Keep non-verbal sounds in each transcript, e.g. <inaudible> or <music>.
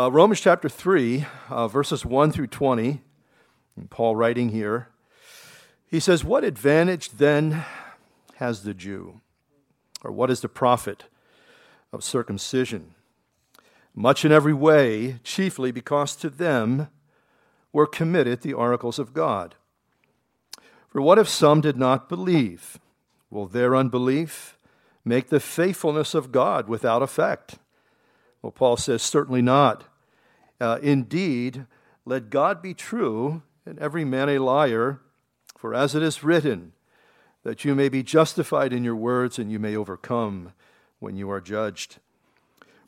Uh, Romans chapter 3, uh, verses 1 through 20, Paul writing here, he says, What advantage then has the Jew? Or what is the profit of circumcision? Much in every way, chiefly because to them were committed the oracles of God. For what if some did not believe? Will their unbelief make the faithfulness of God without effect? Well, Paul says, certainly not. Uh, indeed, let God be true and every man a liar, for as it is written, that you may be justified in your words and you may overcome when you are judged.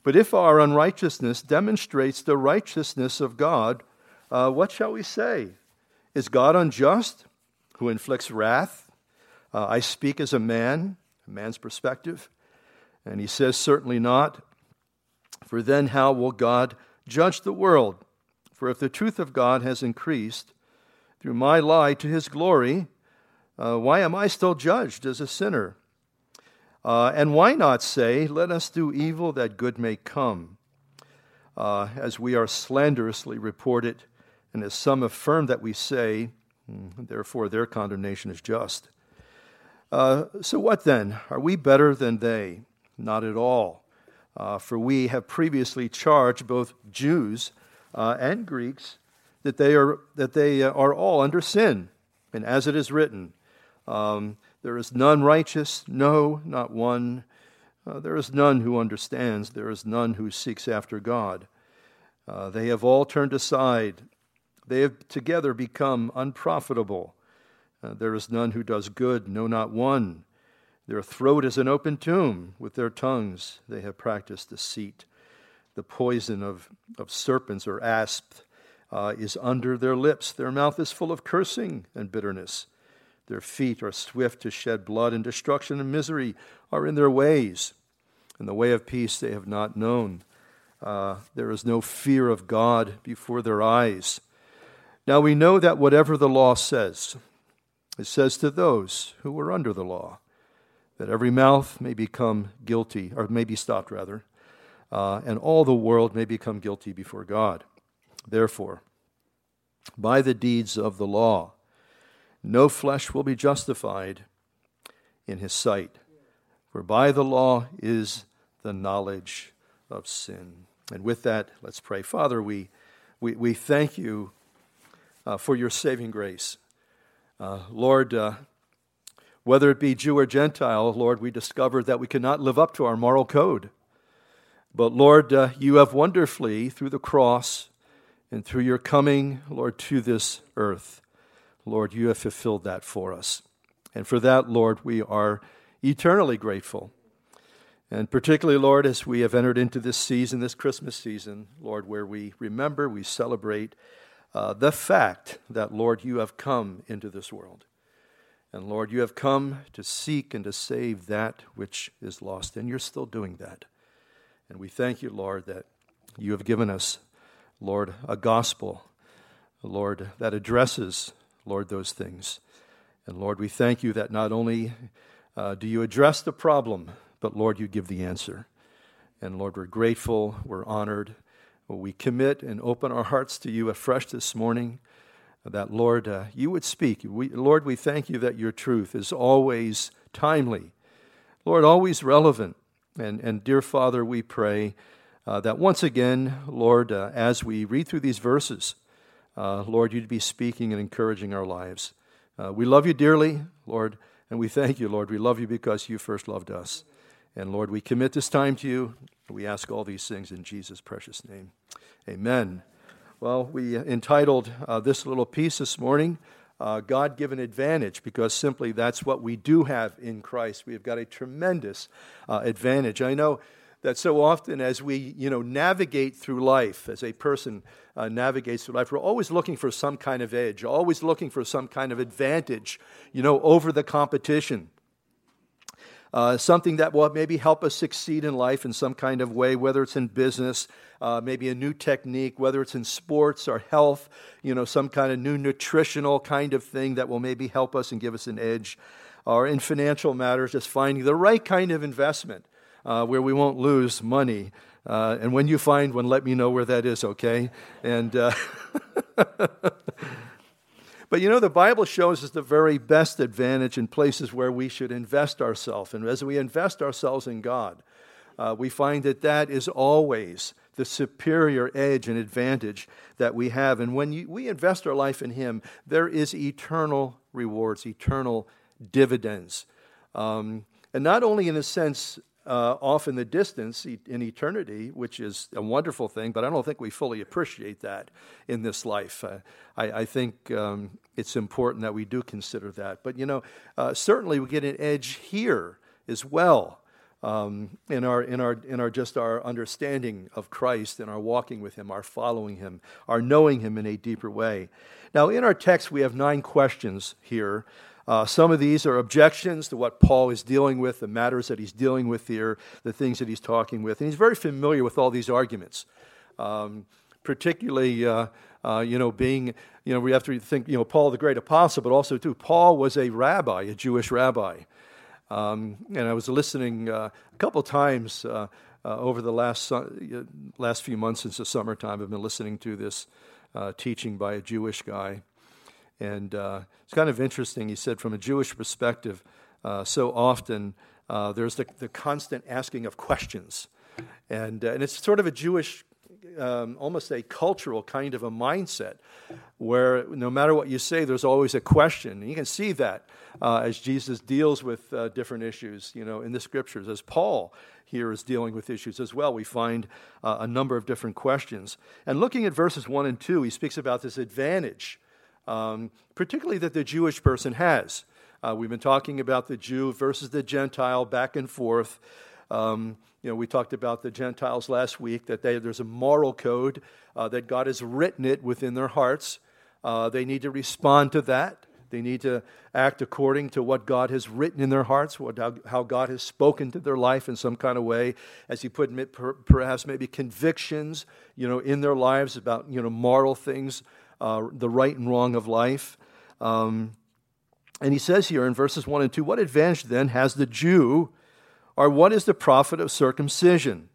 But if our unrighteousness demonstrates the righteousness of God, uh, what shall we say? Is God unjust who inflicts wrath? Uh, I speak as a man, a man's perspective. And he says, Certainly not. For then how will God judge the world? For if the truth of God has increased through my lie to his glory, uh, why am I still judged as a sinner? Uh, and why not say, Let us do evil that good may come? Uh, as we are slanderously reported, and as some affirm that we say, hmm, therefore their condemnation is just. Uh, so, what then? Are we better than they? Not at all. Uh, for we have previously charged both Jews uh, and Greeks that they, are, that they are all under sin. And as it is written, um, there is none righteous, no, not one. Uh, there is none who understands, there is none who seeks after God. Uh, they have all turned aside, they have together become unprofitable. Uh, there is none who does good, no, not one. Their throat is an open tomb. With their tongues they have practiced deceit. The poison of, of serpents or asps uh, is under their lips. Their mouth is full of cursing and bitterness. Their feet are swift to shed blood, and destruction and misery are in their ways. And the way of peace they have not known. Uh, there is no fear of God before their eyes. Now we know that whatever the law says, it says to those who were under the law, that every mouth may become guilty, or may be stopped rather, uh, and all the world may become guilty before God. Therefore, by the deeds of the law, no flesh will be justified in his sight, for by the law is the knowledge of sin. And with that, let's pray. Father, we, we, we thank you uh, for your saving grace. Uh, Lord, uh, whether it be Jew or Gentile, Lord, we discover that we cannot live up to our moral code. But Lord, uh, you have wonderfully, through the cross and through your coming, Lord, to this earth, Lord, you have fulfilled that for us. And for that, Lord, we are eternally grateful. And particularly, Lord, as we have entered into this season, this Christmas season, Lord, where we remember, we celebrate uh, the fact that, Lord, you have come into this world. And Lord, you have come to seek and to save that which is lost, and you're still doing that. And we thank you, Lord, that you have given us, Lord, a gospel, Lord, that addresses, Lord, those things. And Lord, we thank you that not only uh, do you address the problem, but Lord, you give the answer. And Lord, we're grateful, we're honored, we commit and open our hearts to you afresh this morning, that, Lord, uh, you would speak. We, Lord, we thank you that your truth is always timely, Lord, always relevant. And, and dear Father, we pray uh, that once again, Lord, uh, as we read through these verses, uh, Lord, you'd be speaking and encouraging our lives. Uh, we love you dearly, Lord, and we thank you, Lord. We love you because you first loved us. And Lord, we commit this time to you. We ask all these things in Jesus' precious name. Amen. Well, we entitled uh, this little piece this morning, uh, God given advantage, because simply that's what we do have in Christ. We have got a tremendous uh, advantage. I know that so often as we you know navigate through life as a person uh, navigates through life we're always looking for some kind of edge always looking for some kind of advantage you know over the competition uh, something that will maybe help us succeed in life in some kind of way, whether it's in business, uh, maybe a new technique, whether it's in sports or health, you know, some kind of new nutritional kind of thing that will maybe help us and give us an edge, or in financial matters, just finding the right kind of investment uh, where we won't lose money. Uh, and when you find one, let me know where that is, okay? And. <laughs> But you know, the Bible shows us the very best advantage in places where we should invest ourselves. And as we invest ourselves in God, uh, we find that that is always the superior edge and advantage that we have. And when you, we invest our life in Him, there is eternal rewards, eternal dividends. Um, and not only in the sense uh, off in the distance in eternity, which is a wonderful thing, but I don't think we fully appreciate that in this life. Uh, I, I, think um, it's important that we do consider that. But, you know, uh, certainly we get an edge here as well. Um, in our in our in our just our understanding of Christ and our walking with Him, our following Him, our knowing Him in a deeper way. Now, in our text, we have nine questions here uh, some of these are objections to what Paul is dealing with, the matters that he's dealing with here, the things that he's talking with. And he's very familiar with all these arguments, um, particularly, uh, uh, you know, being, you know, we have to think, you know, Paul the great apostle, but also, too, Paul was a rabbi, a Jewish rabbi. Um, and I was listening uh, a couple times uh, uh, over the last, last few months since the summertime. I've been listening to this teaching by a Jewish guy. And uh, it's kind of interesting. He said, from a Jewish perspective, uh, so often uh, there's the, the, constant asking of questions. And, uh, and it's sort of a Jewish, um, almost a cultural kind of a mindset where no matter what you say, there's always a question. And you can see that uh, as Jesus deals with uh, different issues, you know, in the scriptures, as Paul here is dealing with issues as well. We find a number of different questions. And looking at verses 1 and 2, he speaks about this advantage um, particularly that the Jewish person has. Uh, we've been talking about the Jew versus the Gentile back and forth. Um, you know, we talked about the Gentiles last week, that they, there's a moral code, uh, that God has written it within their hearts. Uh, they need to respond to that. They need to act according to what God has written in their hearts, what, how, how God has spoken to their life in some kind of way, as He put perhaps maybe convictions, you know, in their lives about you know moral things uh, the right and wrong of life. Um, and he says here in verses 1 and 2 What advantage then has the Jew, or what is the profit of circumcision?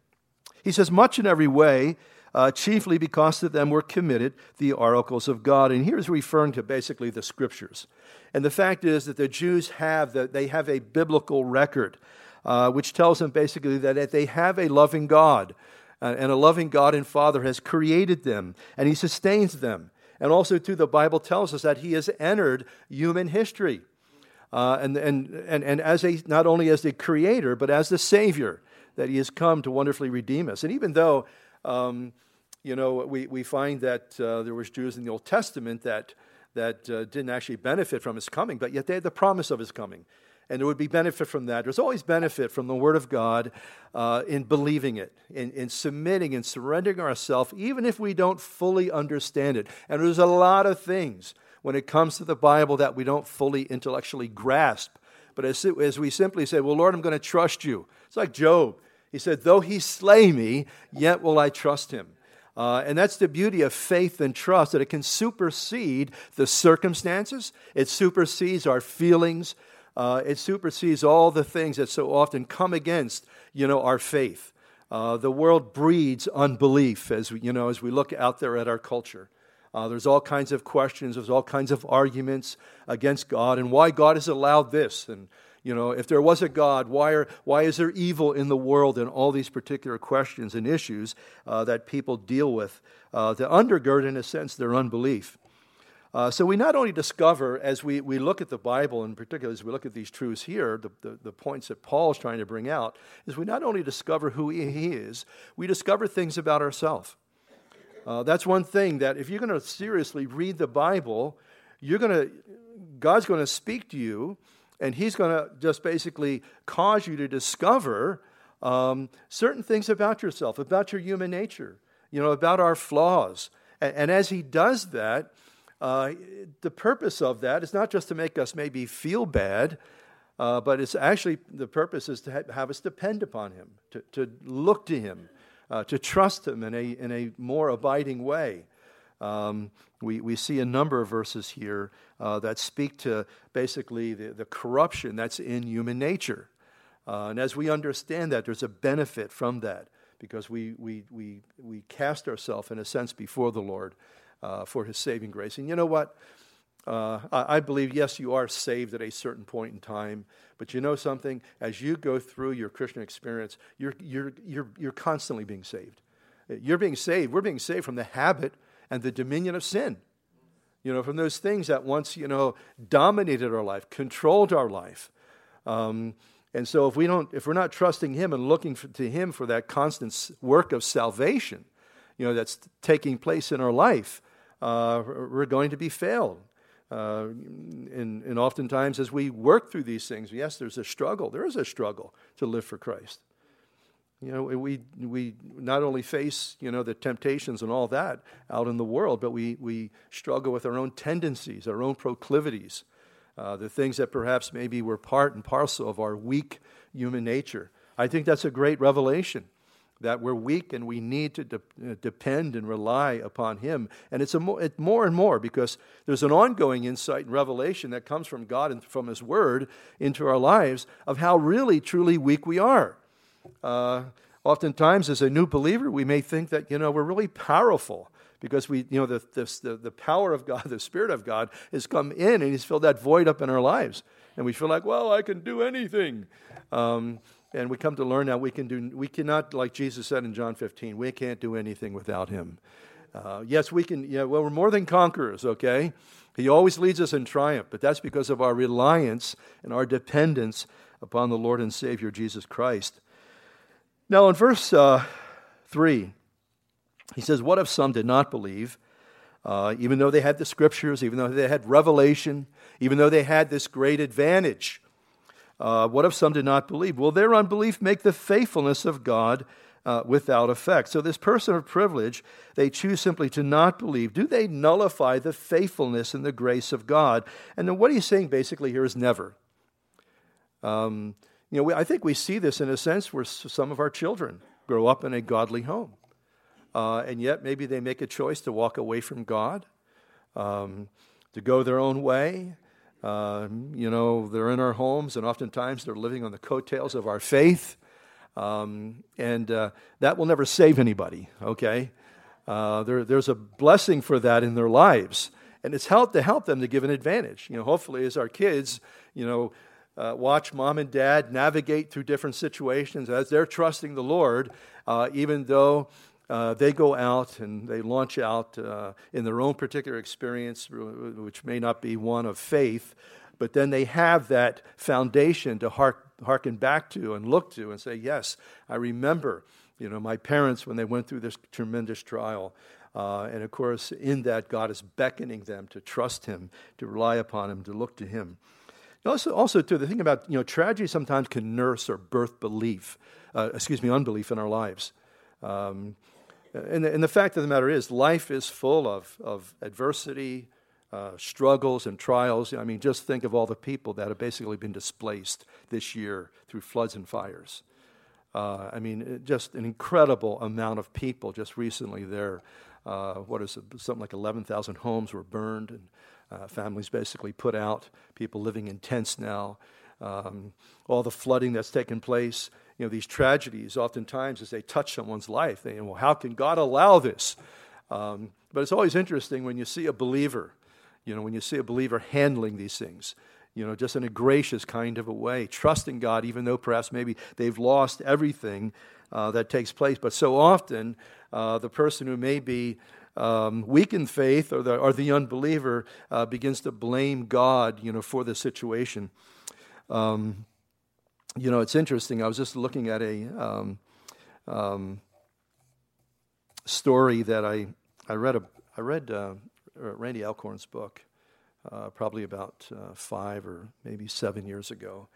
He says, Much in every way, uh, chiefly because to them were committed the oracles of God. And here's referring to basically the scriptures. And the fact is that the Jews have that they have a biblical record, uh, which tells them basically that they have a loving God, uh, and a loving God and Father has created them, and He sustains them. And also, too, the Bible tells us that he has entered human history. Uh, and, and, and, and as a, not only as the creator, but as the savior, that he has come to wonderfully redeem us. And even though, um, you know, we, we find that uh, there was Jews in the Old Testament that, that uh, didn't actually benefit from his coming, but yet they had the promise of his coming and there would be benefit from that. There's always benefit from the Word of God uh, in believing it, in, in submitting and surrendering ourselves, even if we don't fully understand it. And there's a lot of things when it comes to the Bible that we don't fully intellectually grasp. But as, as we simply say, Well, Lord, I'm going to trust you. It's like Job. He said, Though he slay me, yet will I trust him. Uh, and that's the beauty of faith and trust, that it can supersede the circumstances, it supersedes our feelings, uh, it supersedes all the things that so often come against, you know, our faith. Uh, the world breeds unbelief as we, you know, as we look out there at our culture. Uh, there's all kinds of questions, there's all kinds of arguments against God and why God has allowed this. And, you know, if there was a God, why, are, why is there evil in the world? And all these particular questions and issues uh, that people deal with uh, that undergird, in a sense, their unbelief. Uh, so we not only discover, as we, we look at the Bible, and particularly as we look at these truths here, the, the, the points that Paul is trying to bring out, is we not only discover who he, he is, we discover things about ourselves. Uh, that's one thing that if you're going to seriously read the Bible, you're going to, God's going to speak to you, and He's going to just basically cause you to discover um, certain things about yourself, about your human nature, you know, about our flaws. And, and as He does that, uh, the purpose of that is not just to make us maybe feel bad, uh, but it's actually the purpose is to ha- have us depend upon Him, to, to look to Him, uh, to trust Him in a, in a more abiding way. Um, we, we see a number of verses here uh, that speak to basically the, the corruption that's in human nature. Uh, and as we understand that, there's a benefit from that because we, we, we, we cast ourselves, in a sense, before the Lord uh, for his saving grace. And you know what? Uh, I, believe, yes, you are saved at a certain point in time, but you know something? As you go through your Christian experience, you're, you're, you're, you're constantly being saved. You're being saved. We're being saved from the habit and the dominion of sin. You know, from those things that once, you know, dominated our life, controlled our life. Um, and so if we don't, if we're not trusting Him and looking for, to Him for that constant work of salvation, you know, that's taking place in our life, uh, we're going to be failed. Uh, and, and oftentimes, as we work through these things, yes, there's a struggle. There is a struggle to live for Christ. You know, we, we not only face, you know, the temptations and all that out in the world, but we, we struggle with our own tendencies, our own proclivities, uh, the things that perhaps maybe were part and parcel of our weak human nature. I think that's a great revelation that we're weak and we need to de- uh, depend and rely upon Him. And it's, mo- it, more and more because there's an ongoing insight and revelation that comes from God and from His Word into our lives of how really, truly weak we are. Uh, oftentimes, as a new believer, we may think that, you know, we're really powerful because we, you know, the, the, the power of God, <laughs> the Spirit of God has come in and He's filled that void up in our lives. And we feel like, well, I can do anything. Um, and we come to learn that we can do, we cannot, like Jesus said in John 15, we can't do anything without him. Uh, yes, we can, yeah, well, we're more than conquerors, okay? He always leads us in triumph, but that's because of our reliance and our dependence upon the Lord and Savior Jesus Christ. Now, in verse uh, 3, he says, What if some did not believe, uh, even though they had the scriptures, even though they had revelation, even though they had this great advantage? Uh, what if some did not believe? Will their unbelief make the faithfulness of God uh, without effect? So, this person of privilege, they choose simply to not believe. Do they nullify the faithfulness and the grace of God? And then what he's saying basically here is never. Um, you know, we, I think we see this in a sense where some of our children grow up in a godly home. Uh, and yet maybe they make a choice to walk away from God, um, to go their own way, uh, you know, they're in our homes, and oftentimes they're living on the coattails of our faith. Um, and uh, that will never save anybody, okay? Uh, there, there's a blessing for that in their lives. And it's help to help them to give an advantage. You know, hopefully, as our kids, you know, uh, watch mom and dad navigate through different situations as they're trusting the Lord, uh, even though uh, they go out and they launch out uh, in their own particular experience, which may not be one of faith, but then they have that foundation to hark, hearken back to and look to and say, Yes, I remember you know, my parents when they went through this tremendous trial. Uh, and of course, in that, God is beckoning them to trust Him, to rely upon Him, to look to Him. Also, also, too, the thing about you know, tragedy sometimes can nurse or birth belief, uh, excuse me, unbelief in our lives. Um, and the, and the fact of the matter is, life is full of, of adversity, uh, struggles, and trials. I mean, just think of all the people that have basically been displaced this year through floods and fires. Uh, I mean, just an incredible amount of people just recently there. Uh, what is it? Something like 11,000 homes were burned and uh, families basically put out, people living in tents now. Um, all the flooding that's taken place you know, these tragedies, oftentimes as they touch someone's life, they, well, how can God allow this? Um, but it's always interesting when you see a believer, you know, when you see a believer handling these things, you know, just in a gracious kind of a way, trusting God, even though perhaps maybe they've lost everything uh, that takes place. But so often, uh, the person who may be um, weak in faith or the, or the unbeliever uh, begins to blame God, you know, for the situation. Um, you know, it's interesting. I was just looking at a um, um, story that I, I read. A, I read uh, Randy Alcorn's book uh, probably about uh, five or maybe seven years ago.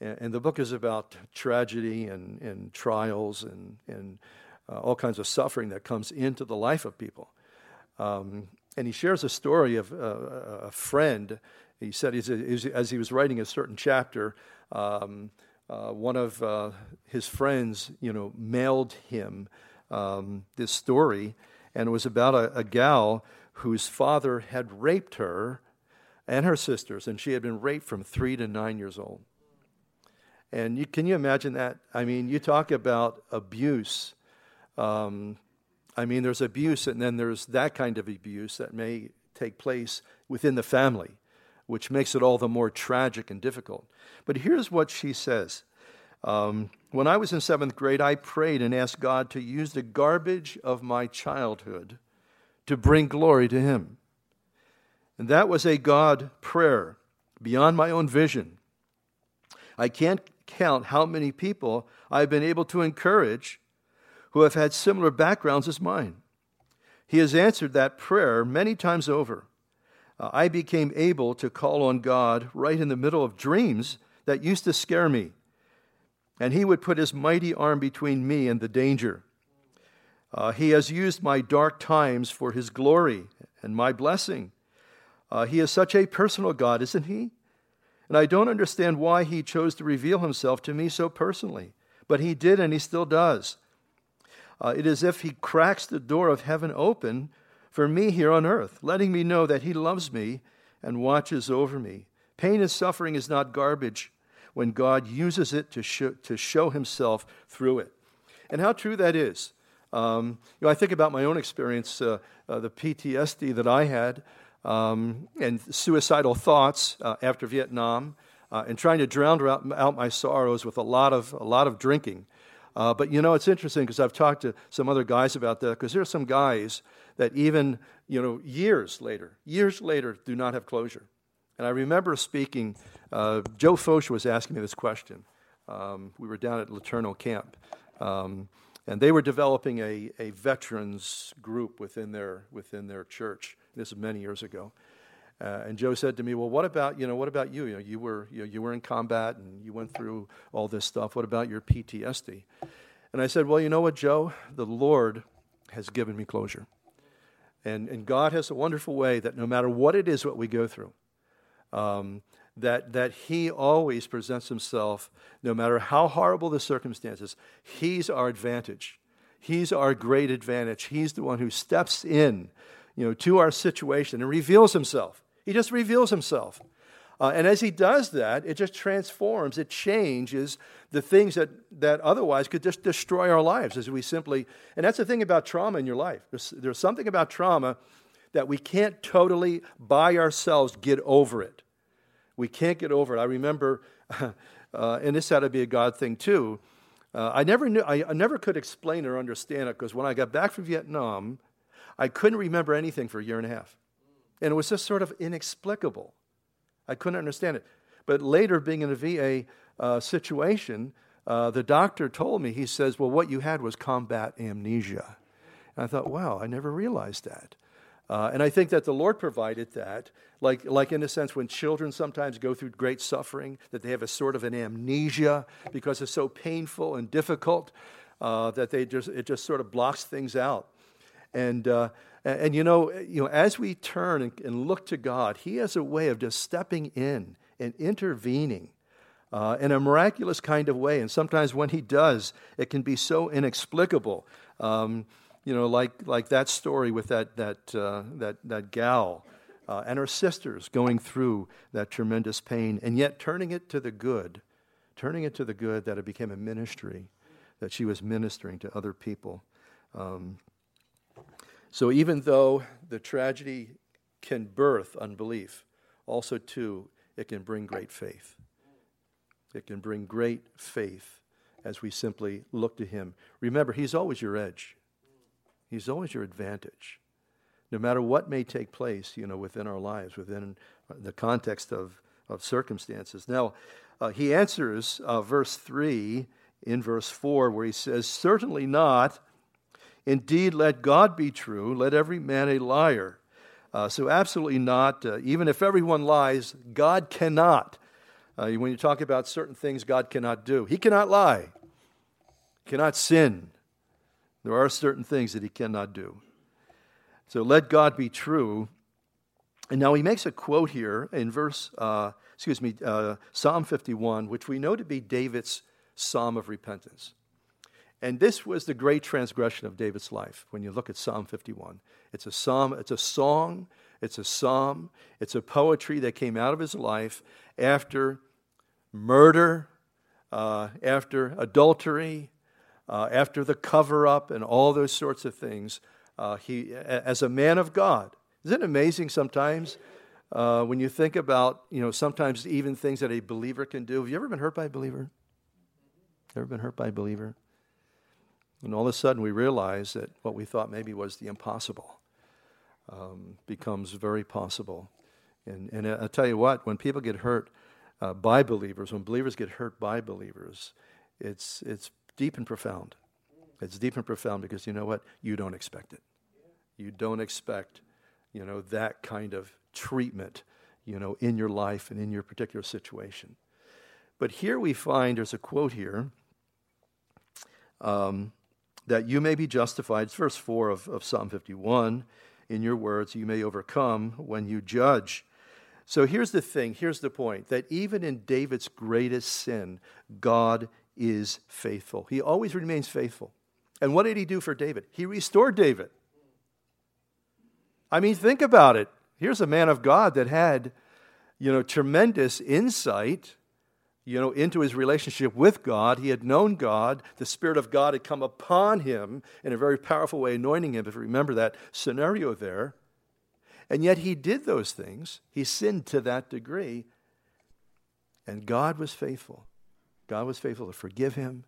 And, and, the book is about tragedy and, and trials and, and uh, all kinds of suffering that comes into the life of people. Um, and he shares a story of uh, a friend. He said as he was writing a certain chapter, um, uh, one of uh, his friends, you know, mailed him um, this story, and it was about a, a gal whose father had raped her and her sisters, and she had been raped from three to nine years old. And you, can you imagine that? I mean, you talk about abuse Um, I mean, there's abuse, and then there's that kind of abuse that may take place within the family, which makes it all the more tragic and difficult. But here's what she says um, When I was in seventh grade, I prayed and asked God to use the garbage of my childhood to bring glory to Him. And that was a God prayer beyond my own vision. I can't count how many people I've been able to encourage who have had similar backgrounds as mine. He has answered that prayer many times over. Uh, I became able to call on God right in the middle of dreams that used to scare me. And He would put His mighty arm between me and the danger. Uh, he has used my dark times for His glory and my blessing. Uh, he is such a personal God, isn't He? And I don't understand why He chose to reveal Himself to me so personally. But He did, and He still does. Uh, it is as if He cracks the door of heaven open for me here on earth, letting me know that He loves me and watches over me. Pain and suffering is not garbage when God uses it to show, to show Himself through it. And how true that is. Um, you know, I think about my own experience, uh, uh, the PTSD that I had, um, and suicidal thoughts uh, after Vietnam, uh, and trying to drown out, out, my sorrows with a lot of a lot of drinking. Uh, but you know, it's interesting because I've talked to some other guys about that. Because there are some guys that even you know years later, years later, do not have closure. And I remember speaking. Uh, Joe Foch was asking me this question. Um, we were down at LeTourneau Camp. Um, and they were developing a, a veterans group within their, within their church. This is many years ago. Uh, and Joe said to me, "Well, what about you know what about you? You know, you were you, know, you were in combat and you went through all this stuff. What about your PTSD?" And I said, "Well, you know what, Joe? The Lord has given me closure, and and God has a wonderful way that no matter what it is what we go through, um, that, that He always presents Himself, no matter how horrible the circumstances, He's our advantage. He's our great advantage. He's the one who steps in you know, to our situation and reveals Himself. He just reveals Himself. Uh, and as he does that, it just transforms, it changes the things that, that otherwise could just destroy our lives as we simply, and that's the thing about trauma in your life. There's, there's something about trauma that we can't totally by ourselves get over it. We can't get over it. I remember, <laughs> uh, and this had to be a God thing too. Uh, I never knew, I, I, never could explain or understand it because when I got back from Vietnam, I couldn't remember anything for a year and a half. And it was just sort of inexplicable. I couldn't understand it. But later, being in a VA uh, situation, uh, the doctor told me, he says, Well, what you had was combat amnesia. And I thought, wow, I never realized that. Uh, and I think that the Lord provided that, like, like in a sense, when children sometimes go through great suffering, that they have a sort of an amnesia because it's so painful and difficult uh, that they just, it just sort of blocks things out. And, uh, and, and, you, know, you know, as we turn and, and, look to God, He has a way of just stepping in and intervening. Uh, in a miraculous kind of way. And sometimes when he does, it can be so inexplicable. Um, you know, like, like that story with that, that, uh, that, that gal uh, and her sisters going through that tremendous pain and yet turning it to the good, turning it to the good that it became a ministry, that she was ministering to other people. Um, so even though the tragedy can birth unbelief, also, too, it can bring great faith. It can bring great faith as we simply look to Him. Remember, He's always your edge. He's always your advantage. No matter what may take place, you know, within our lives, within the context of, of circumstances. Now, uh, he answers uh, verse 3 in verse 4, where he says, Certainly not. Indeed, let God be true, let every man a liar. Uh, so, absolutely not. Uh, even if everyone lies, God cannot. Uh, when you talk about certain things God cannot do, He cannot lie, cannot sin, there are certain things that he cannot do. So let God be true. And now he makes a quote here in verse, uh, excuse me, uh, Psalm 51, which we know to be David's psalm of repentance. And this was the great transgression of David's life when you look at Psalm 51. It's a psalm, it's a song, it's a psalm, it's a poetry that came out of his life after murder, uh, after adultery, uh, after the cover up and all those sorts of things, uh, he, as a man of God, isn't it amazing sometimes uh, when you think about, you know, sometimes even things that a believer can do? Have you ever been hurt by a believer? Ever been hurt by a believer? And all of a sudden we realize that what we thought maybe was the impossible um, becomes very possible. And, and I'll tell you what, when people get hurt uh, by believers, when believers get hurt by believers, it's, it's deep and profound. It's deep and profound because you know what? You don't expect it. You don't expect, you know, that kind of treatment, you know, in your life and in your particular situation. But here we find there's a quote here um, that you may be justified. It's verse 4 of, of Psalm 51. In your words, you may overcome when you judge. So here's the thing, here's the point that even in David's greatest sin, God is faithful. He always remains faithful. And what did he do for David? He restored David. I mean, think about it. Here's a man of God that had, you know, tremendous insight, you know, into his relationship with God. He had known God. The Spirit of God had come upon him in a very powerful way, anointing him, if you remember that scenario there. And yet he did those things. He sinned to that degree. And God was faithful. God was faithful to forgive him.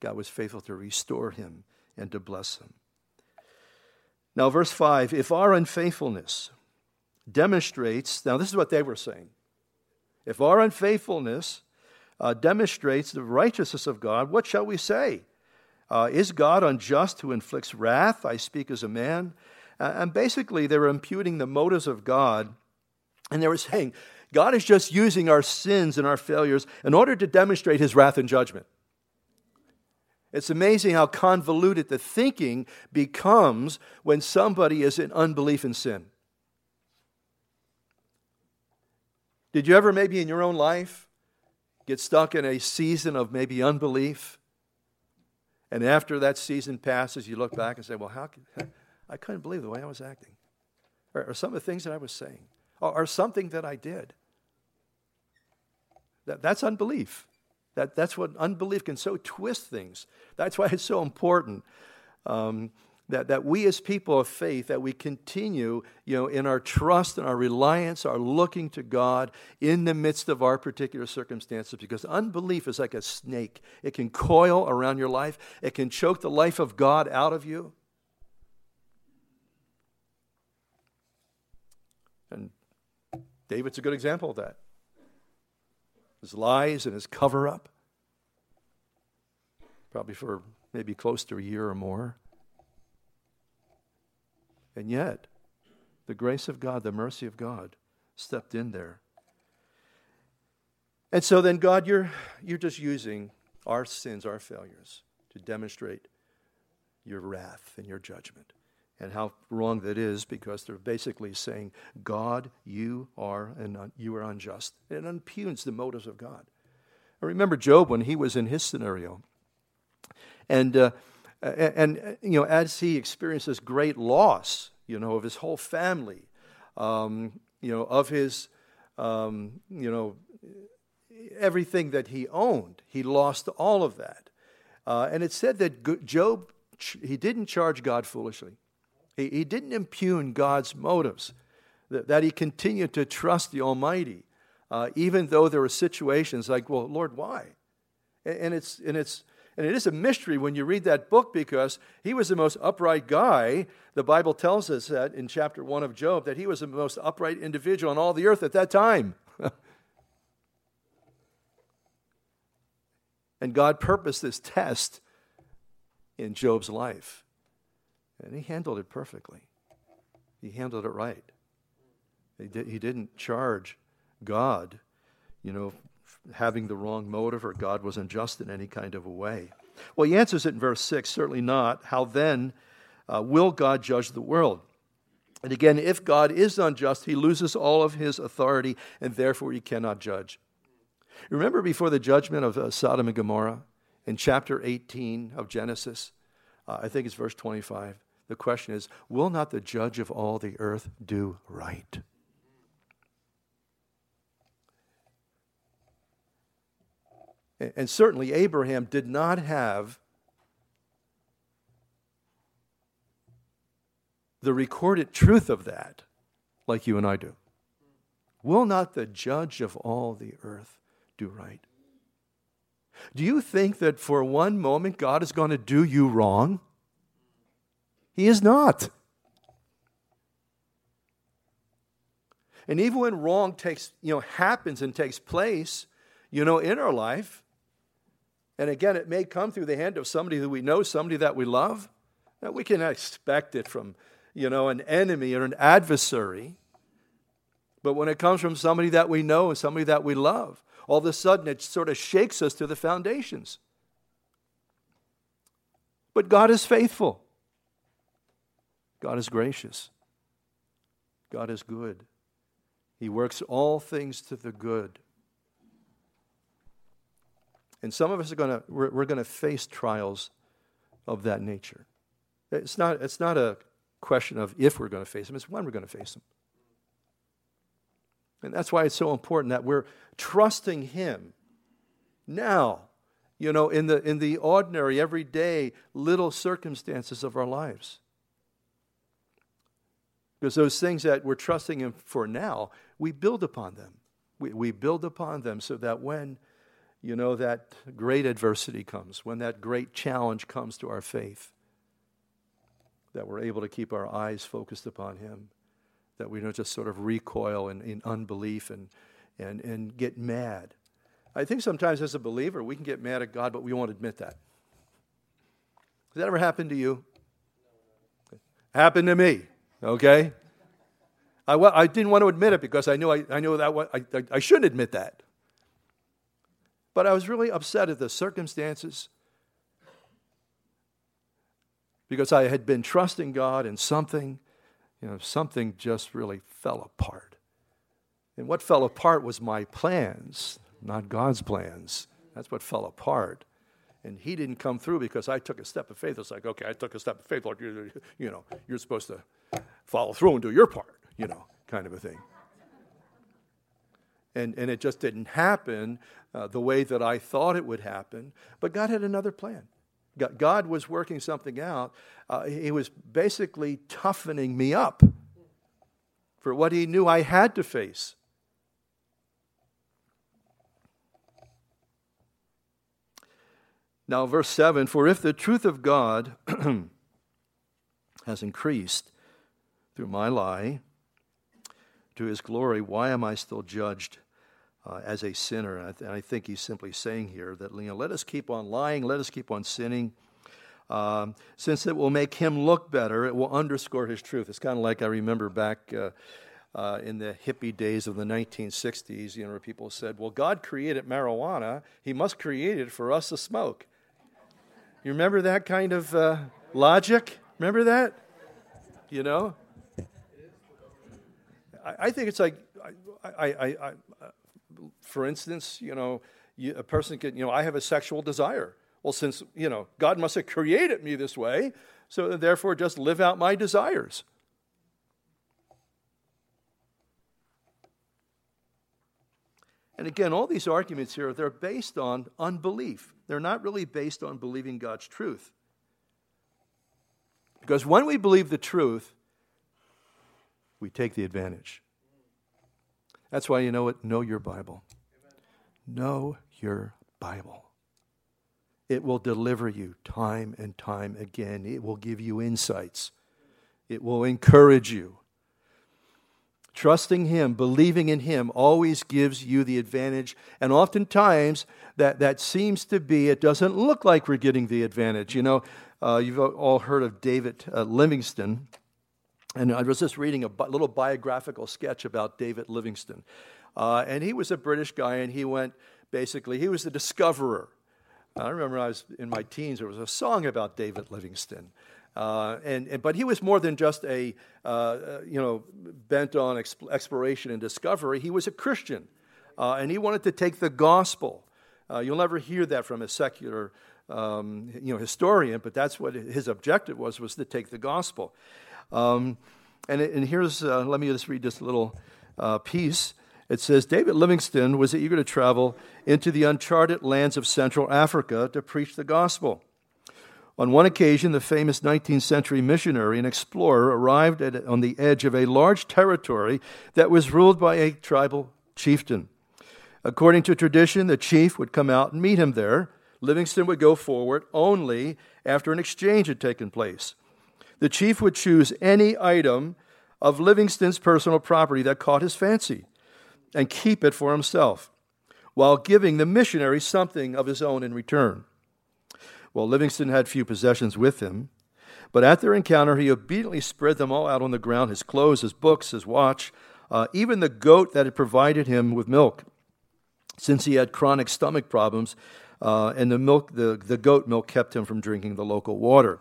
God was faithful to restore him and to bless him. Now, verse 5 if our unfaithfulness demonstrates, now this is what they were saying. If our unfaithfulness uh, demonstrates the righteousness of God, what shall we say? Uh, is God unjust who inflicts wrath? I speak as a man. Uh, and basically, they were imputing the motives of God, and they were saying, God is just using our sins and our failures in order to demonstrate his wrath and judgment. It's amazing how convoluted the thinking becomes when somebody is in unbelief and sin. Did you ever, maybe in your own life, get stuck in a season of maybe unbelief? And after that season passes, you look back and say, Well, how could, <laughs> I couldn't believe the way I was acting, or, or some of the things that I was saying, or, or something that I did. That, that's unbelief. That, that's what unbelief can so twist things. That's why it's so important um, that, that we as people of faith, that we continue you know, in our trust and our reliance, our looking to God in the midst of our particular circumstances, because unbelief is like a snake. It can coil around your life, it can choke the life of God out of you. And David's a good example of that his lies and his cover up, probably for maybe close to a year or more. And yet, the grace of God, the mercy of God, stepped in there. And so then, God, you're, you're just using our sins, our failures, to demonstrate your wrath and your judgment and how wrong that is because they're basically saying, God, you are, and you are unjust. It impugns the motives of God. I remember Job when he was in his scenario. And, uh, and, you know, as he experienced this great loss, you know, of his whole family, um, you know, of his, um, you know, everything that he owned, he lost all of that. Uh, and it said that Job, he didn't charge God foolishly. He, he didn't impugn God's motives, that, that he continued to trust the Almighty, uh, even though there were situations like, well, Lord, why? And, and, it's, and, it's, and it is a mystery when you read that book because he was the most upright guy. The Bible tells us that in chapter 1 of Job, that he was the most upright individual on all the earth at that time. <laughs> and God purposed this test in Job's life. And he handled it perfectly. He handled it right. He, did, he didn't charge God, you know, having the wrong motive or God was unjust in any kind of a way. Well, he answers it in verse 6 certainly not. How then uh, will God judge the world? And again, if God is unjust, he loses all of his authority and therefore he cannot judge. Remember before the judgment of uh, Sodom and Gomorrah in chapter 18 of Genesis? Uh, I think it's verse 25. The question is Will not the judge of all the earth do right? And certainly, Abraham did not have the recorded truth of that like you and I do. Will not the judge of all the earth do right? Do you think that for one moment God is going to do you wrong? He is not. And even when wrong takes, you know, happens and takes place, you know, in our life, and again, it may come through the hand of somebody that we know, somebody that we love, that we can expect it from, you know, an enemy or an adversary. But when it comes from somebody that we know and somebody that we love, all of a sudden it sort of shakes us to the foundations. But God is faithful. God is gracious. God is good. He works all things to the good. And some of us are going to, we're, we're going to face trials of that nature. It's not, it's not a question of if we're going to face them, it's when we're going to face them. And that's why it's so important that we're trusting Him now, you know, in the, in the ordinary, everyday, little circumstances of our lives. Because those things that we're trusting Him for now, we build upon them. We, we build upon them so that when, you know, that great adversity comes, when that great challenge comes to our faith, that we're able to keep our eyes focused upon Him, that we don't just sort of recoil in, in unbelief and, and, and get mad. I think sometimes as a believer, we can get mad at God, but we won't admit that. Has that ever happened to you? Happened to me okay? I, I didn't want to admit it because I knew, I, I knew that I, I, I shouldn't admit that. But I was really upset at the circumstances because I had been trusting God and something, you know, something just really fell apart. And what fell apart was my plans, not God's plans. That's what fell apart. And he didn't come through because I took a step of faith. It's like, okay, I took a step of faith, Lord. You, you know, you're supposed to follow through and do your part, you know, kind of a thing. And, and it just didn't happen uh, the way that I thought it would happen. But God had another plan. God, God was working something out. Uh, he was basically toughening me up for what He knew I had to face. Now, verse 7 For if the truth of God <clears throat> has increased, through my lie to his glory, why am I still judged uh, as a sinner? And I, th- I, think he's simply saying here that, you know, let us keep on lying, let us keep on sinning. Um, since it will make him look better, it will underscore his truth. It's kind of like I remember back uh, uh, in the hippie days of the 1960s, you know, where people said, well, God created marijuana, he must create it for us to smoke. You remember that kind of uh, logic? Remember that? You know? I, I think it's like, I, I, I, for instance, you know, you, a person can, you know, I have a sexual desire. Well, since, you know, God must have created me this way, so therefore just live out my desires. And again, all these arguments here, they're based on unbelief. They're not really based on believing God's truth. Because when we believe the truth, we take the advantage. That's why you know it. Know your Bible. Know your Bible. It will deliver you time and time again. It will give you insights. It will encourage you. Trusting Him, believing in Him, always gives you the advantage. And oftentimes, that, that seems to be, it doesn't look like we're getting the advantage. You know, uh, you've all heard of David uh, Livingstone. And I was just reading a little biographical sketch about David Livingstone. Uh, and he was a British guy, and he went basically, he was the discoverer. I remember I was in my teens, there was a song about David Livingstone. Uh, and, and, but he was more than just a, uh, uh you know, bent on exp- exploration and discovery. He was a Christian, uh, and he wanted to take the gospel. Uh, you'll never hear that from a secular, um, you know, historian, but that's what his objective was, was to take the gospel. Um, and, and, here's, uh, let me just read this little uh, piece. It says David Livingstone was eager to travel into the uncharted lands of Central Africa to preach the gospel. On one occasion, the famous 19th century missionary and explorer arrived at, on the edge of a large territory that was ruled by a tribal chieftain. According to tradition, the chief would come out and meet him there. Livingstone would go forward only after an exchange had taken place. The chief would choose any item of Livingstone's personal property that caught his fancy and keep it for himself, while giving the missionary something of his own in return. Well, Livingstone had few possessions with him, but at their encounter, he obediently spread them all out on the ground his clothes, his books, his watch, uh, even the goat that had provided him with milk. Since he had chronic stomach problems, uh, and the, milk, the, the goat milk kept him from drinking the local water.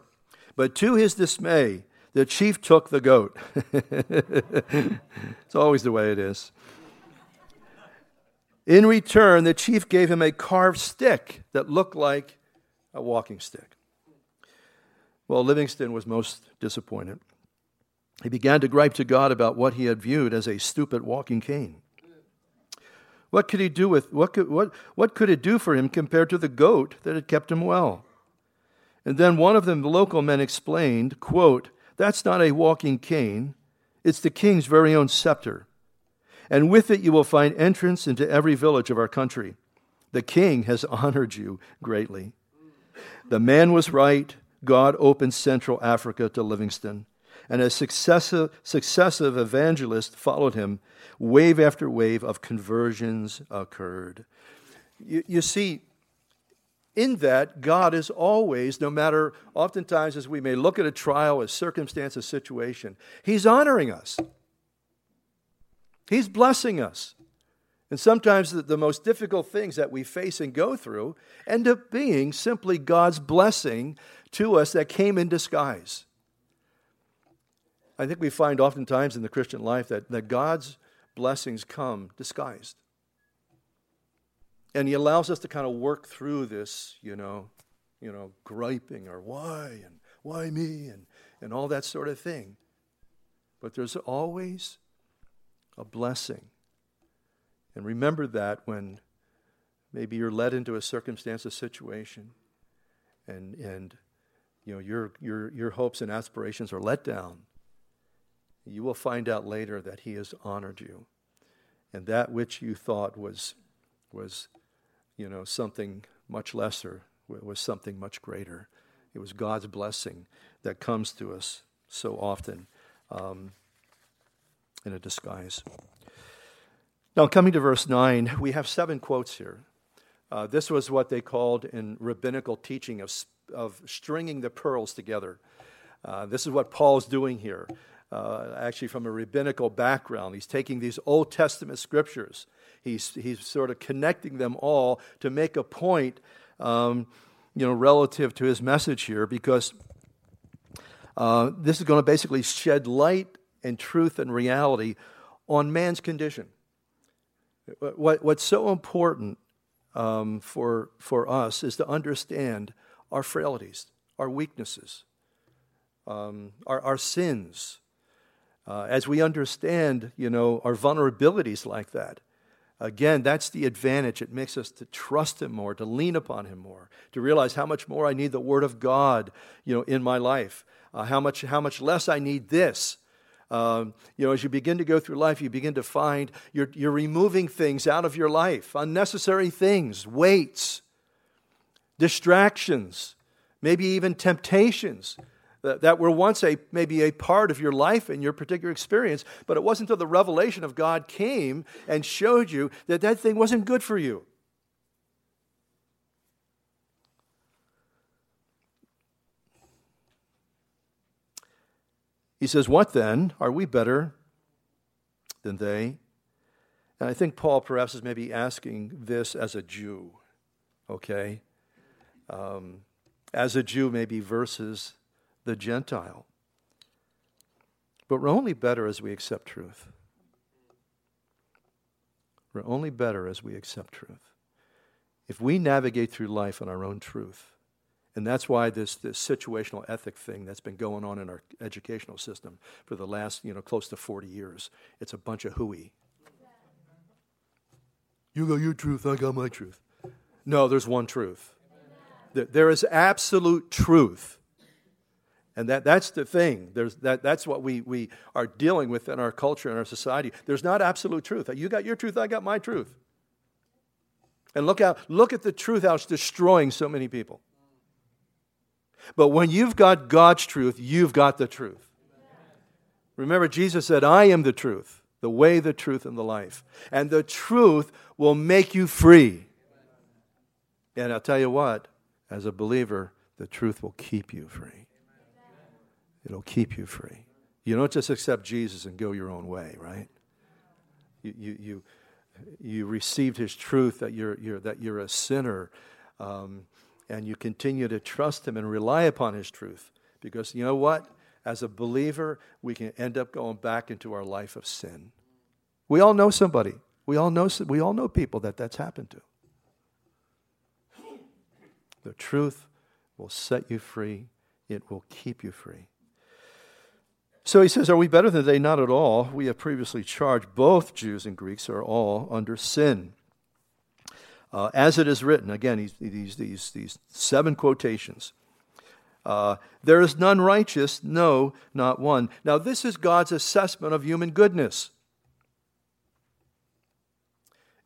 But to his dismay, the chief took the goat. <laughs> it's always the way it is. In return, the chief gave him a carved stick that looked like a walking stick. Well, Livingstone was most disappointed. He began to gripe to God about what he had viewed as a stupid walking cane. What could he do with what could, what, what could it do for him compared to the goat that had kept him well? And then one of the local men explained, quote, That's not a walking cane, it's the king's very own scepter. And with it you will find entrance into every village of our country. The king has <laughs> honored you greatly. The man was right. God opened Central Africa to Livingstone. And as successive, successive evangelists followed him, wave after wave of conversions occurred. You, you see, in that, God is always, no matter oftentimes as we may look at a trial, a circumstance, a situation, He's honoring us. He's blessing us. And sometimes the, the, most difficult things that we face and go through end up being simply God's blessing to us that came in disguise. I think we find oftentimes in the Christian life that, that God's blessings come disguised. And He allows us to kind of work through this, you know, you know, griping or why and why me and, and all that sort of thing. But there's always a blessing and remember that when maybe you're led into a circumstance, a situation, and, and you know, your, your, your hopes and aspirations are let down, you will find out later that He has honored you. And that which you thought was, was you know, something much lesser was something much greater. It was God's blessing that comes to us so often um, in a disguise. Now, coming to verse 9, we have seven quotes here. Uh, this was what they called in rabbinical teaching of, of stringing the pearls together. Uh, this is what Paul's doing here, uh, actually, from a rabbinical background. He's taking these Old Testament scriptures, he's, he's sort of connecting them all to make a point, um, you know, relative to his message here, because uh, this is going to basically shed light and truth and reality on man's condition. What, what's so important um, for, for us is to understand our frailties, our weaknesses, um, our, our sins. Uh, as we understand, you know, our vulnerabilities like that, again, that's the advantage. It makes us to trust Him more, to lean upon Him more, to realize how much more I need the Word of God, you know, in my life, uh, how much how much less I need this. Um, you know, as you begin to go through life, you begin to find you're, you're removing things out of your life, unnecessary things, weights, distractions, maybe even temptations that, were once a maybe a part of your life and your particular experience, but it wasn't until the revelation of God came and showed you that that thing wasn't good for you. He says, What then? Are we better than they? And I think Paul perhaps is maybe asking this as a Jew, okay? Um, as a Jew, maybe versus the Gentile. But we're only better as we accept truth. We're only better as we accept truth. If we navigate through life on our own truth, and that's why this, this situational ethic thing that's been going on in our educational system for the last, you know, close to 40 years, it's a bunch of hooey. You got your truth, I got my truth. No, there's one truth. There is absolute truth. And that, that's the thing. There's, that, that's what we, we are dealing with in our culture and our society. There's not absolute truth. You got your truth, I got my truth. And look, how, look at the truth how it's destroying so many people. But when you've got God's truth, you've got the truth. Remember, Jesus said, I am the truth, the way, the truth, and the life. And the truth will make you free. And I'll tell you what, as a believer, the truth will keep you free. It'll keep you free. You don't just accept Jesus and go your own way, right? You, you, you, you received his truth that you're, you're, that you're a sinner, um, and you continue to trust him and rely upon his truth. Because you know what? As a believer, we can end up going back into our life of sin. We all know somebody. We all know, we all know people that that's happened to. The truth will set you free, it will keep you free. So he says, Are we better than they? Not at all. We have previously charged both Jews and Greeks are all under sin. Uh, as it is written, again, these, these, these seven quotations. Uh, there is none righteous, no, not one. Now, this is God's assessment of human goodness.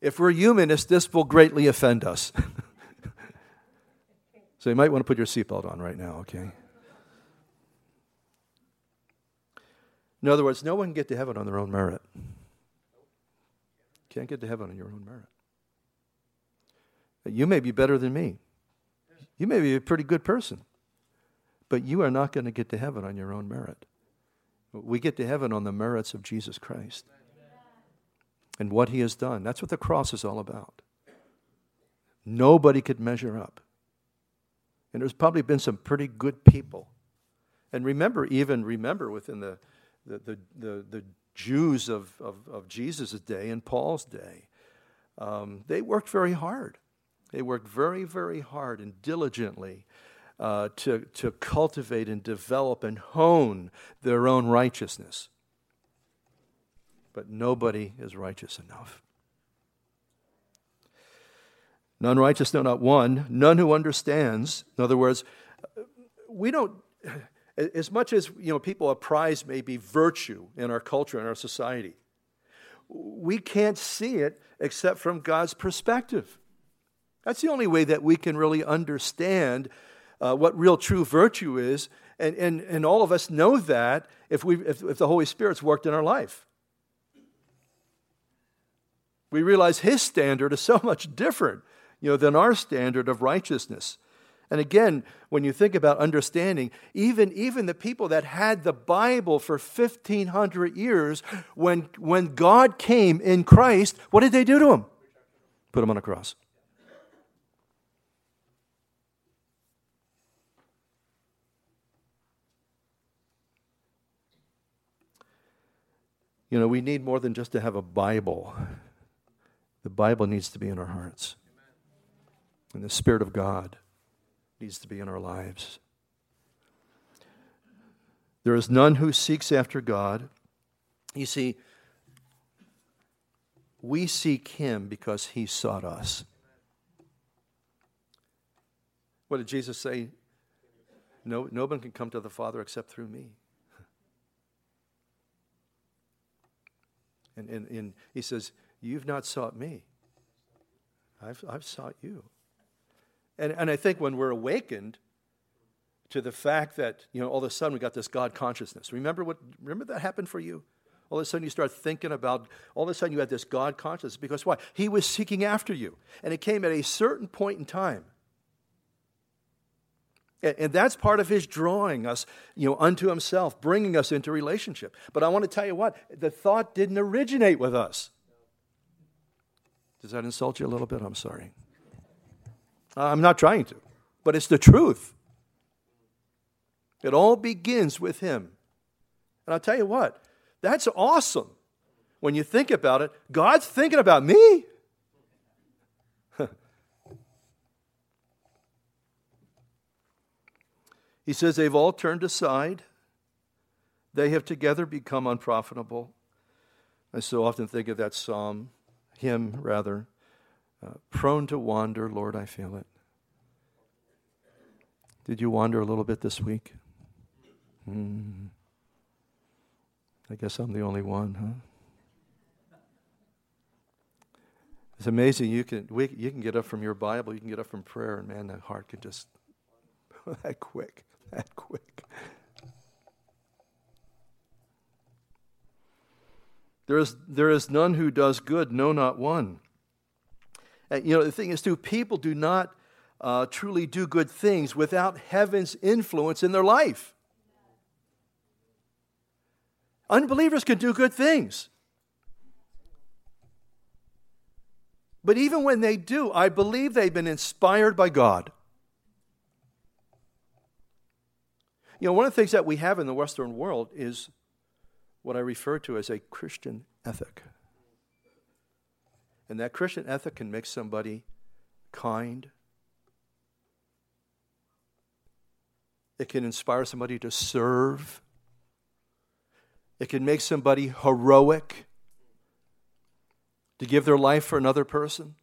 If we're humanists, this will greatly offend us. <laughs> so you might want to put your seatbelt on right now, okay? In other words, no one can get to heaven on their own merit. Can't get to heaven on your own merit. You may be better than me. You may be a pretty good person. But you are not going to get to heaven on your own merit. We get to heaven on the merits of Jesus Christ and what he has done. That's what the cross is all about. Nobody could measure up. And there's probably been some pretty good people. And remember, even remember within the the, the, the, the Jews of, of, of Jesus' day and Paul's day, um, they worked very hard. They worked very, very hard and diligently uh, to, to cultivate and develop and hone their own righteousness. But nobody is righteous enough. None righteous, no, not one. None who understands. In other words, we don't as much as you know, people prize maybe virtue in our culture and our society, we can't see it except from God's perspective. That's the only way that we can really understand uh, what real true virtue is. And, and, and all of us know that if, we, if, if the Holy Spirit's worked in our life. We realize His standard is so <laughs> much different you know, than our standard of righteousness. And again, when you think about understanding, even, even the people that had the Bible for 1,500 years, when, when God came in Christ, what did they do to him? Put him on a cross. You know, we need more than just to have a Bible. The Bible needs to be in our hearts. And the Spirit of God needs to be in our lives. There is none who seeks after God. You see, we seek him because he sought us. What did Jesus say? No, no one can come to the Father except through me. And, and, and he says, You've not sought me, I've, I've sought you. And, and I think when we're awakened to the fact that, you know, all of a sudden we got this God consciousness. Remember what, remember that happened for you? All of a sudden you start thinking about, all of a sudden you had this God consciousness because why? He was seeking after you. And it came at a certain point in time. And, and that's part of his drawing us, you know, unto himself, bringing us into relationship. But I want to tell you what, the thought didn't originate with us. Does that insult you a little bit? I'm sorry. Uh, I'm not trying to, but it's the truth. It all begins with Him. And I'll tell you what, that's awesome. When you think about it, God's thinking about me. <laughs> he says they've all turned aside, they have together become unprofitable. I so often think of that psalm, hymn rather. Uh, prone to wander, Lord, I feel it. Did you wander a little bit this week? Hmm. I guess I'm the only one, huh? It's amazing. You can, we, you can get up from your Bible, you can get up from prayer, and man, that heart can just, <laughs> that quick, that quick. There is, there is none who does good, no, not one. And, you know, the thing is, too, people do not uh, truly do good things without heaven's influence in their life. Unbelievers can do good things. But even when they do, I believe they've been inspired by God. You know, one of the things that we have in the Western world is what I refer to as a Christian ethic. And that Christian ethic can make somebody kind. It can inspire somebody to serve. It can make somebody heroic to give their life for another person.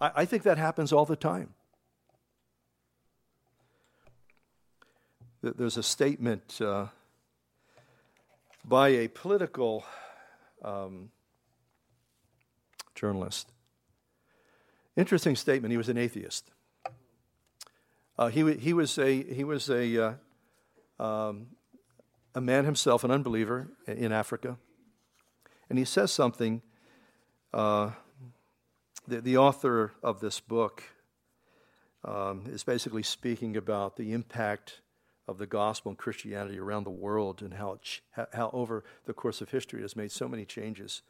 I, I think that happens all the time. There's a statement uh, by a political um, journalist. Interesting statement. He was an atheist. Uh, he, he was a he was a uh, um, a man himself, an unbeliever in Africa, and he says something. Uh, the, the author of this book um, is basically speaking about the impact of the gospel and Christianity around the world and how, it, how over the course of history it has made so many changes.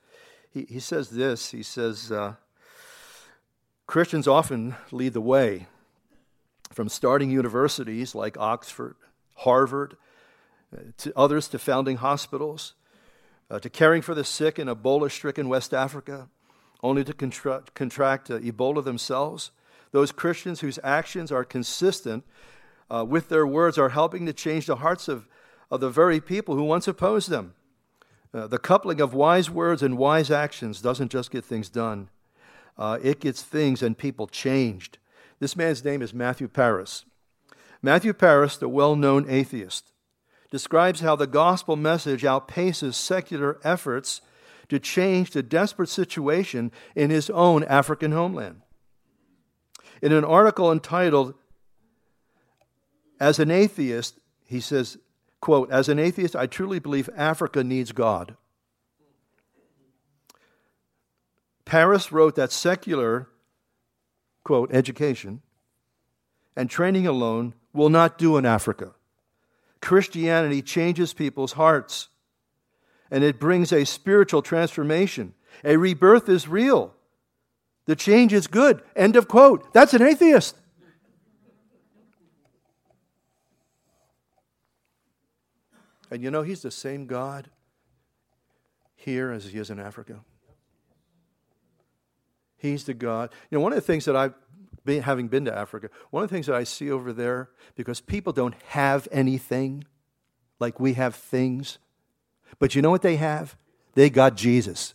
He, he says this he says, uh, Christians often lead the way from starting universities like Oxford, Harvard, uh, to others to founding hospitals, uh, to caring for the sick in Ebola stricken West Africa, only to contra- contract uh, Ebola themselves. Those Christians whose actions are consistent uh, with their words are helping to change the hearts of, of the very people who once opposed them. Uh, the coupling of wise words and wise actions doesn't just get things done, uh, it gets things and people changed. This man's name is Matthew Parris. Matthew Parris, the well known atheist, describes how the gospel message outpaces secular efforts to change the desperate situation in his own African homeland. In an article entitled as an atheist, he says, quote, as an atheist, I truly believe Africa needs God. Parris wrote that secular, quote, education and training alone will not do in Africa. Christianity changes people's hearts and it brings a spiritual transformation. A rebirth is real. The change is good. End of quote. That's an atheist. And you know, He's the same God here as He is in Africa. He's the God. You know, one of the things that I've been, having been to Africa, one of the things that I see over there, because people don't have anything like we have things, but you know what they have? They got Jesus.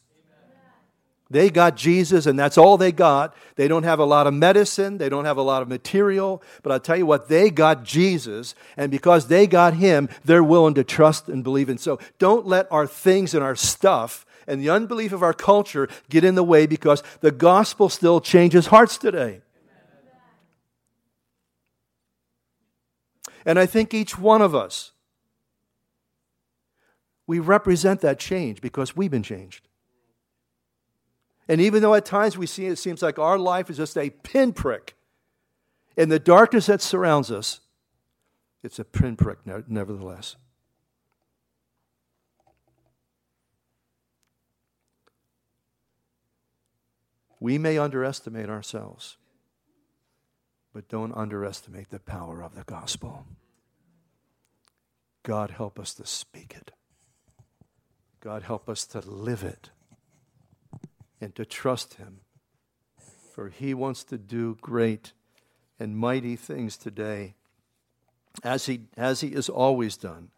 They got Jesus, and that's all they got. They don't have a lot of medicine, they don't have a lot of material, but I'll tell you what, they got Jesus, and because they got Him, they're willing to trust and believe. And so don't let our things and our stuff and the unbelief of our culture get in the way because the gospel still changes hearts today. And I think each one of us, we represent that change because we've been changed. And even though at times we see it seems like our life is just a pinprick in the darkness that surrounds us, it's a pinprick nevertheless. We may underestimate ourselves, but don't underestimate the power of the gospel. God help us to speak it. God help us to live it and to trust Him. For He wants to do great and mighty things today, as He, as he has always done.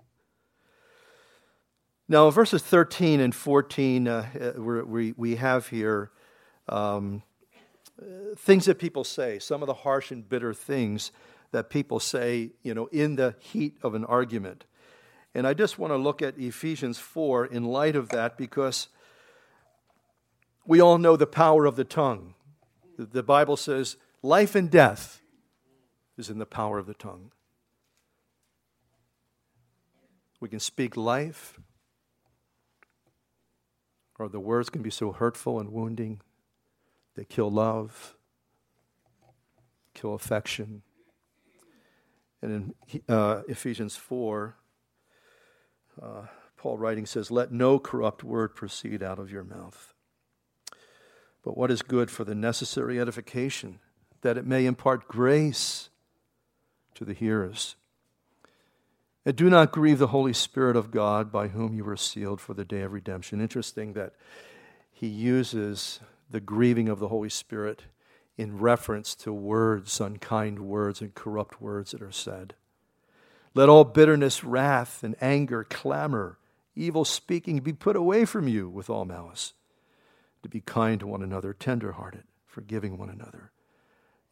Now, verses 13 and 14, uh, uh we, we have here um, things that people say, some of the harsh and bitter things that people say, you know, in the heat of an argument. And I just want to look at Ephesians 4 in light of that because we all know the power of the tongue. The Bible says life and death is in the power of the tongue. We can speak life, or the words can be so hurtful and wounding. They kill love, kill affection. And in uh, Ephesians 4, uh, Paul writing says, Let no corrupt word proceed out of your mouth, but what is good for the necessary edification, that it may impart grace to the hearers. And do not grieve the Holy Spirit of God by whom you were sealed for the day of redemption. Interesting that he uses the grieving of the Holy Spirit in reference to words, unkind words, and corrupt words that are said. Let all bitterness, wrath, and anger, clamor, evil speaking be put away from you with all malice. To be kind to one another, tenderhearted, forgiving one another,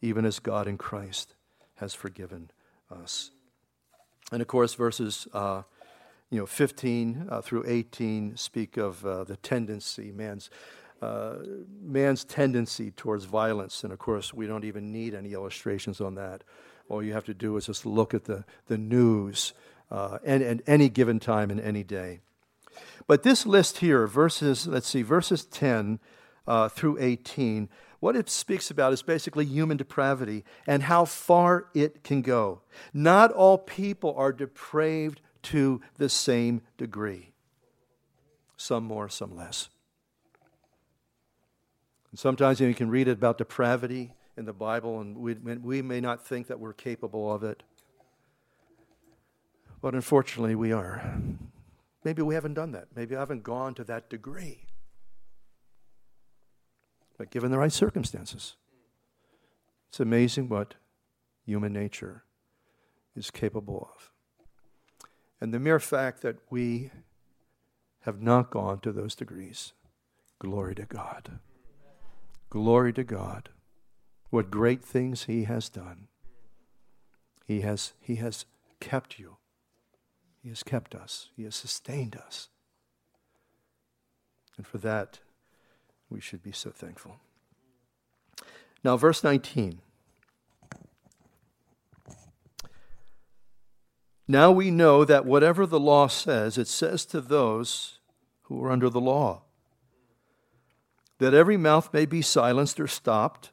even as God in Christ has forgiven us. And of course, verses uh, you know, 15 uh, through 18 speak of uh, the tendency, man's uh, man's tendency towards violence. And of course, we don't even need any illustrations on that. All you have to do is just look at the, the news uh, and, and any given time and any day. But this list here, verses, let's see, verses 10 uh, through 18, what it speaks about is basically human depravity and how far it can go. Not all people are depraved to the same degree, some more, some less. And sometimes you, can read about depravity in the Bible, and we, we may not think that we're capable of it. But unfortunately, we are. Maybe we haven't done that. Maybe I haven't gone to that degree. But given the right circumstances, it's amazing what human nature is capable of. And the mere fact that we have not gone to those degrees, glory to God. Glory to God. What great things He has done. He has, he has kept you. He has kept us. He has sustained us. And for that, we should be so thankful. Now, verse 19. Now we know that whatever the law says, it says to those who are under the law that every mouth may be silenced or stopped,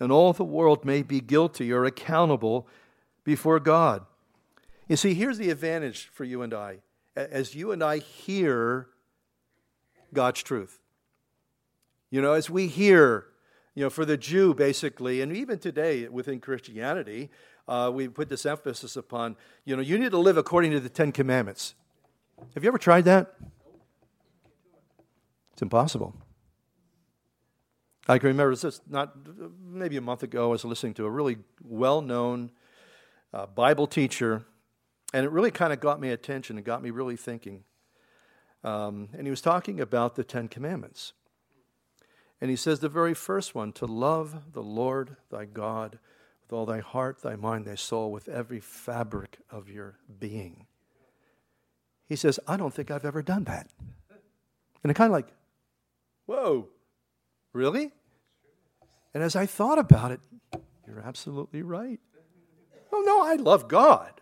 and all the world may be guilty or accountable before God. You see, here's the advantage for you and I. As you and I hear God's truth, you know, as we hear, you know, for the Jew basically, and even today within Christianity, uh, we put this emphasis upon, you know, you need to live according to the Ten Commandments. Have you ever tried that? It's impossible. I can remember this not maybe a month ago. I was listening to a really well-known uh, Bible teacher, and it really kind of got me attention and got me really thinking. Um, and he was talking about the Ten Commandments, and he says the very first one: to love the Lord thy God with all thy heart, thy mind, thy soul, with every fabric of your being. He says, I don't think I've ever done that. And I kind of like, whoa. Really? And as I thought about it, you're absolutely right. Oh, no, I love God.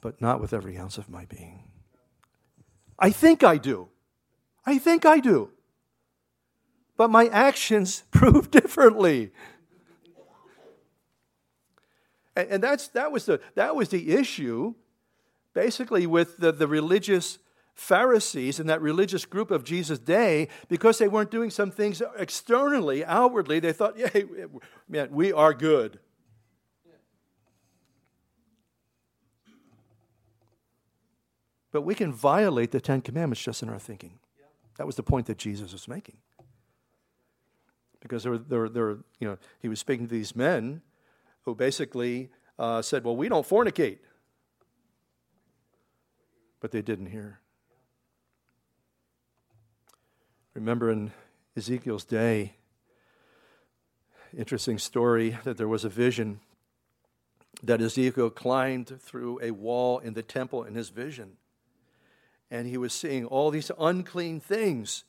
But not with every ounce of my being. I think I do. I think I do. But my actions <laughs> prove differently. And, and that's, that, was the, that was the issue, basically, with the, the religious Pharisees and that religious group of Jesus' day, because they weren't doing some things externally, outwardly, they thought, yeah, <laughs> man, we are good. But we can violate the Ten Commandments just in our thinking. That was the point that Jesus was making. Because there were, there were, there were you know, he was speaking to these men who basically uh, said, Well, we don't fornicate. But they didn't hear. Remember in Ezekiel's day, interesting story that there was a vision that Ezekiel climbed through a wall in the temple in his vision. And he was seeing all these unclean things,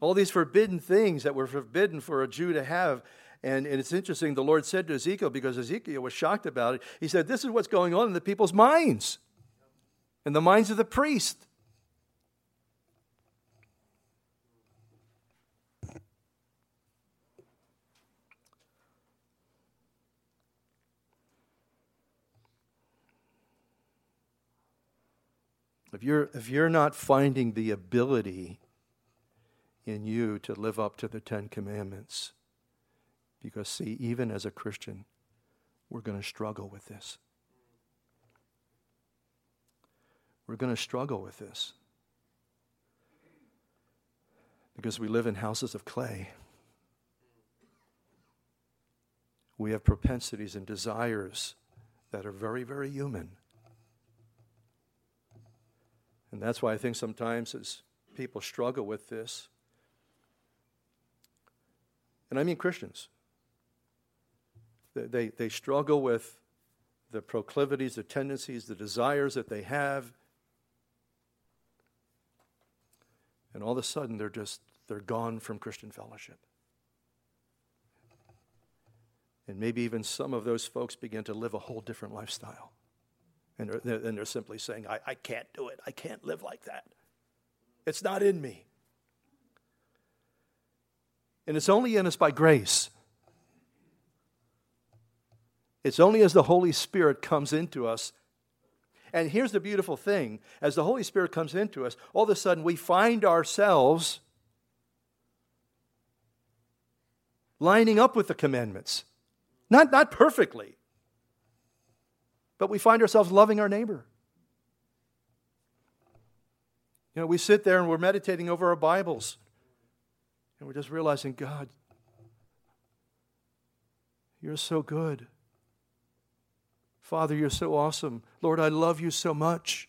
all these forbidden things that were forbidden for a Jew to have. And, and it's interesting, the Lord said to Ezekiel, because Ezekiel was shocked about it, He said, This is what's going on in the people's minds, in the minds of the priest. If you're, if you're not finding the ability in you to live up to the Ten Commandments, because see, even as a Christian, we're going to struggle with this. We're going to struggle with this because we live in houses of clay. We have propensities and desires that are very, very human. And that's why I think sometimes as people struggle with this, and I mean Christians, they, they, struggle with the proclivities, the tendencies, the desires that they have. And all of a sudden they're just they're gone from Christian fellowship. And maybe even some of those folks begin to live a whole different lifestyle. And they're, and they're simply saying, I, I can't do it. I can't live like that. It's not in me. And it's only in us by grace. It's only as the Holy Spirit comes into us. And here's the beautiful thing as the Holy Spirit comes into us, all of a sudden we find ourselves lining up with the commandments. Not, not perfectly, but we find ourselves loving our neighbor. You know, we sit there and we're meditating over our Bibles, and we're just realizing, God, you're so good. Father, you're so awesome. Lord, I love you so much.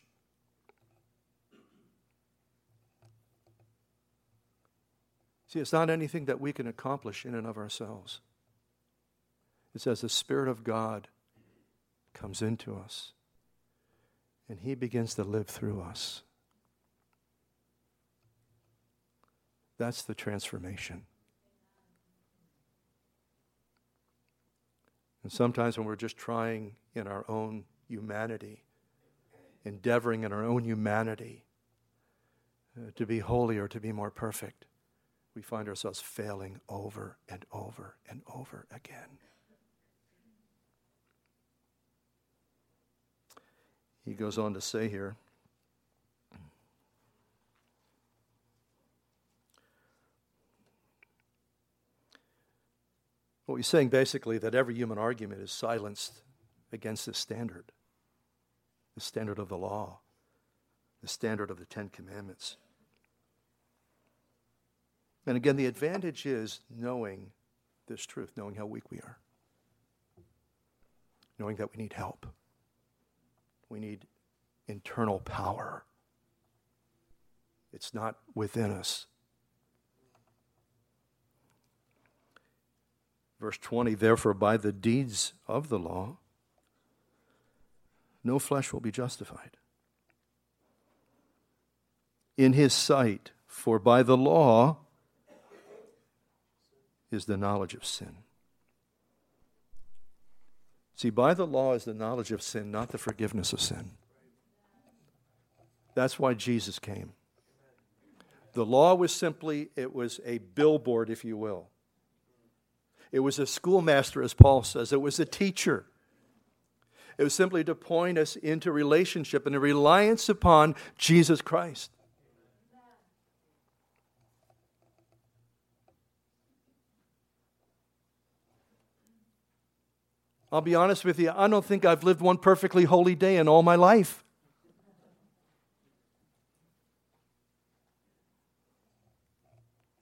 See, it's not anything that we can accomplish in and of ourselves. It's as the Spirit of God comes into us and He begins to live through us. That's the transformation. And sometimes when we're just trying in our own humanity, endeavoring in our own humanity uh, to be holy or to be more perfect, we find ourselves failing over and over and over again. He goes on to say here. What he's saying basically that every human argument is silenced against this standard, the standard of the law, the standard of the Ten Commandments. And again, the advantage is knowing this truth, knowing how weak we are, knowing that we need help. We need internal power. It's not within us. Verse 20 Therefore, by the deeds of the law, no flesh will be justified. In his sight, for by the law is the knowledge of sin. See, by the law is the knowledge of sin, not the forgiveness of sin. That's why Jesus came. The law was simply, it was a billboard, if you will. It was a schoolmaster, as Paul says. It was a teacher. It was simply to point us into relationship and a reliance upon Jesus Christ. I'll be honest with you, I don't think I've lived one perfectly holy day in all my life.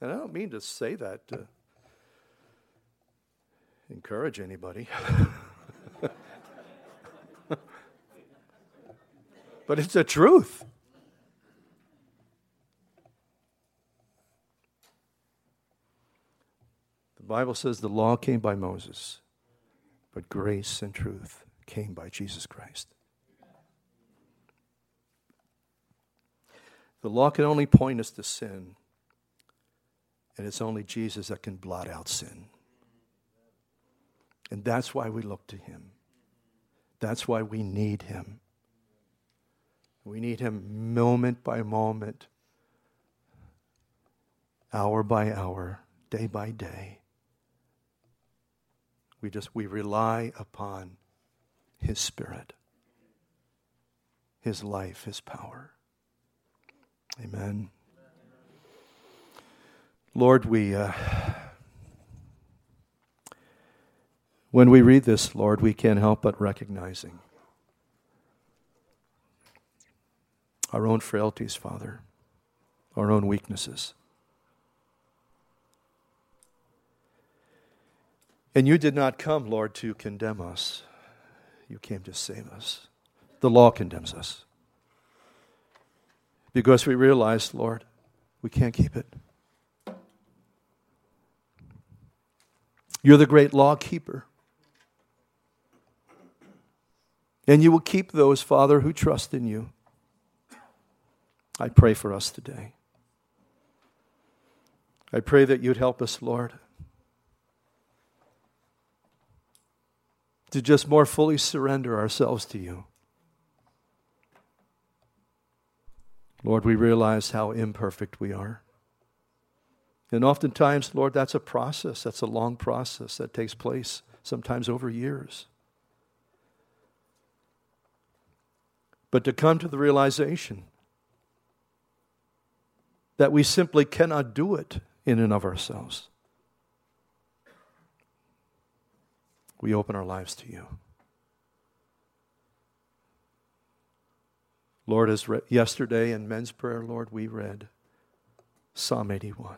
And I don't mean to say that to encourage anybody. <laughs> but it's the truth. The Bible says the law came by Moses, but grace and truth came by Jesus Christ. The law can only point us to sin, and it's only Jesus that can blot out sin. And that's why we look to him. That's why we need him. We need him moment by moment, hour by hour, day by day. We just we rely upon his spirit, his life, his power. Amen. Lord, we uh, when we read this, Lord, we can't help but recognizing our own frailties, Father, our own weaknesses. And you did not come, Lord, to condemn us. You came to save us. The law condemns us. Because we realize, Lord, we can't keep it. You're the great law keeper. And you will keep those, Father, who trust in you. I pray for us today. I pray that you'd help us, Lord, to just more fully surrender ourselves to you. Lord, we realize how imperfect we are. And oftentimes, Lord, that's a process. That's a long process that takes place, sometimes over years. But to come to the realization that we simply cannot do it in and of ourselves, we open our lives to you. Lord, as re- yesterday in men's prayer, Lord, we read Psalm 81.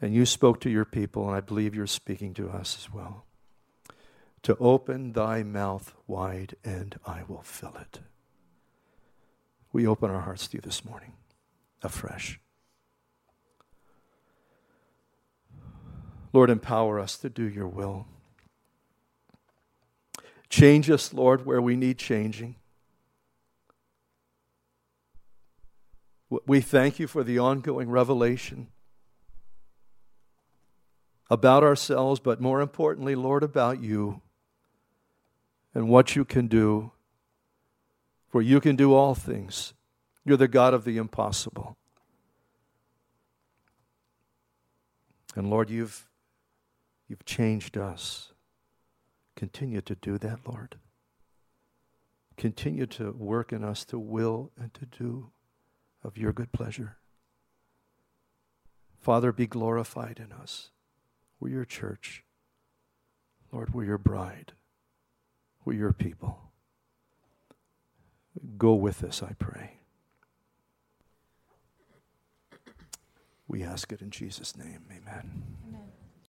And you spoke to your people, and I believe you're speaking to us as well. To open thy mouth wide, and I will fill it. We open our hearts to you this morning afresh. Lord, empower us to do your will. Change us, Lord, where we need changing. We thank you for the ongoing revelation about ourselves, but more importantly, Lord, about you and what you can do. For you can do all things. You're the God of the impossible. And Lord, you've, you've changed us. Continue to do that, Lord. Continue to work in us to will and to do of your good pleasure. Father, be glorified in us. We're your church. Lord, we're your bride. We're your people. Go with us, I pray. We ask it in Jesus' name. Amen.